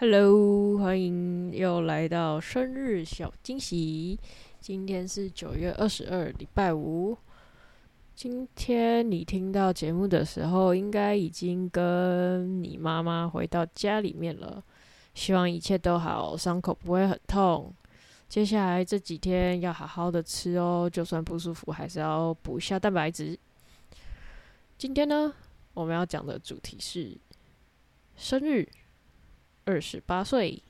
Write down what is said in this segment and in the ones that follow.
Hello，欢迎又来到生日小惊喜。今天是九月二十二，礼拜五。今天你听到节目的时候，应该已经跟你妈妈回到家里面了。希望一切都好，伤口不会很痛。接下来这几天要好好的吃哦，就算不舒服，还是要补一下蛋白质。今天呢，我们要讲的主题是生日，二十八岁。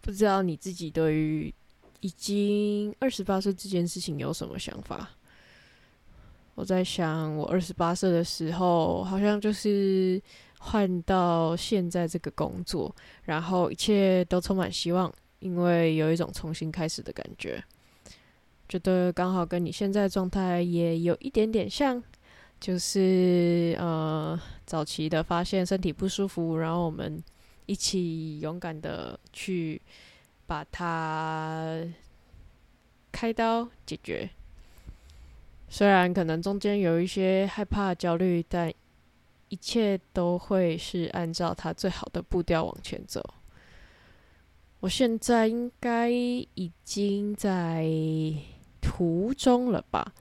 不知道你自己对于已经二十八岁这件事情有什么想法？我在想，我二十八岁的时候，好像就是换到现在这个工作，然后一切都充满希望。因为有一种重新开始的感觉，觉得刚好跟你现在状态也有一点点像，就是呃早期的发现身体不舒服，然后我们一起勇敢的去把它开刀解决。虽然可能中间有一些害怕、焦虑，但一切都会是按照它最好的步调往前走。我现在应该已经在途中了吧？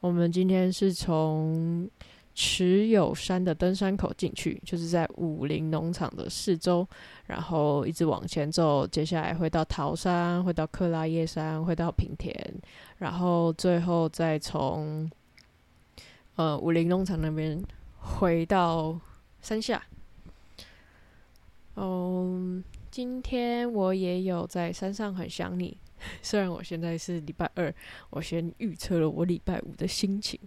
我们今天是从持有山的登山口进去，就是在武林农场的四周，然后一直往前走，接下来会到桃山，会到克拉叶山，会到平田，然后最后再从呃武林农场那边回到山下。嗯。今天我也有在山上很想你，虽然我现在是礼拜二，我先预测了我礼拜五的心情。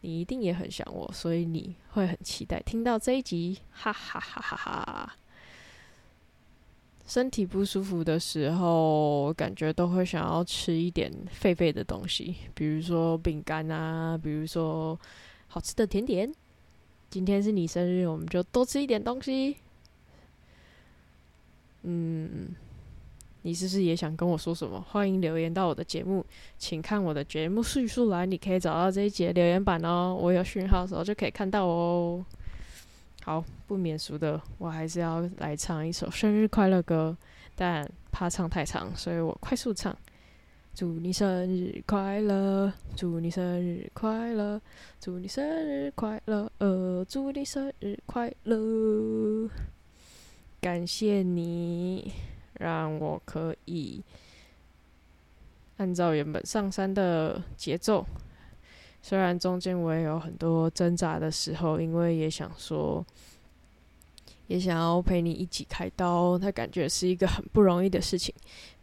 你一定也很想我，所以你会很期待听到这一集，哈哈哈哈哈。身体不舒服的时候，感觉都会想要吃一点废废的东西，比如说饼干啊，比如说好吃的甜点。今天是你生日，我们就多吃一点东西。嗯，你是不是也想跟我说什么？欢迎留言到我的节目，请看我的节目叙述栏，你可以找到这一节留言板哦。我有讯号的时候就可以看到哦。好，不免俗的，我还是要来唱一首生日快乐歌，但怕唱太长，所以我快速唱。祝你生日快乐，祝你生日快乐，祝你生日快乐，呃，祝你生日快乐。感谢你，让我可以按照原本上山的节奏。虽然中间我也有很多挣扎的时候，因为也想说，也想要陪你一起开刀。他感觉是一个很不容易的事情，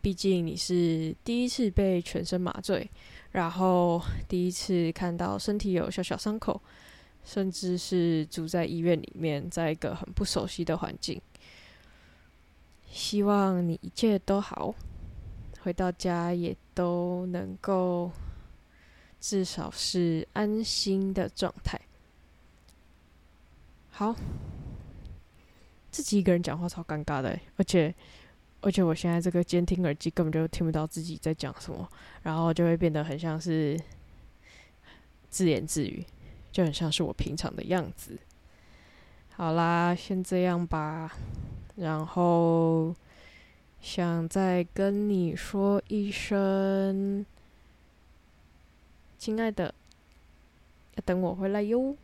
毕竟你是第一次被全身麻醉，然后第一次看到身体有小小伤口，甚至是住在医院里面，在一个很不熟悉的环境。希望你一切都好，回到家也都能够至少是安心的状态。好，自己一个人讲话超尴尬的，而且而且我现在这个监听耳机根本就听不到自己在讲什么，然后就会变得很像是自言自语，就很像是我平常的样子。好啦，先这样吧。然后想再跟你说一声，亲爱的，等我回来哟。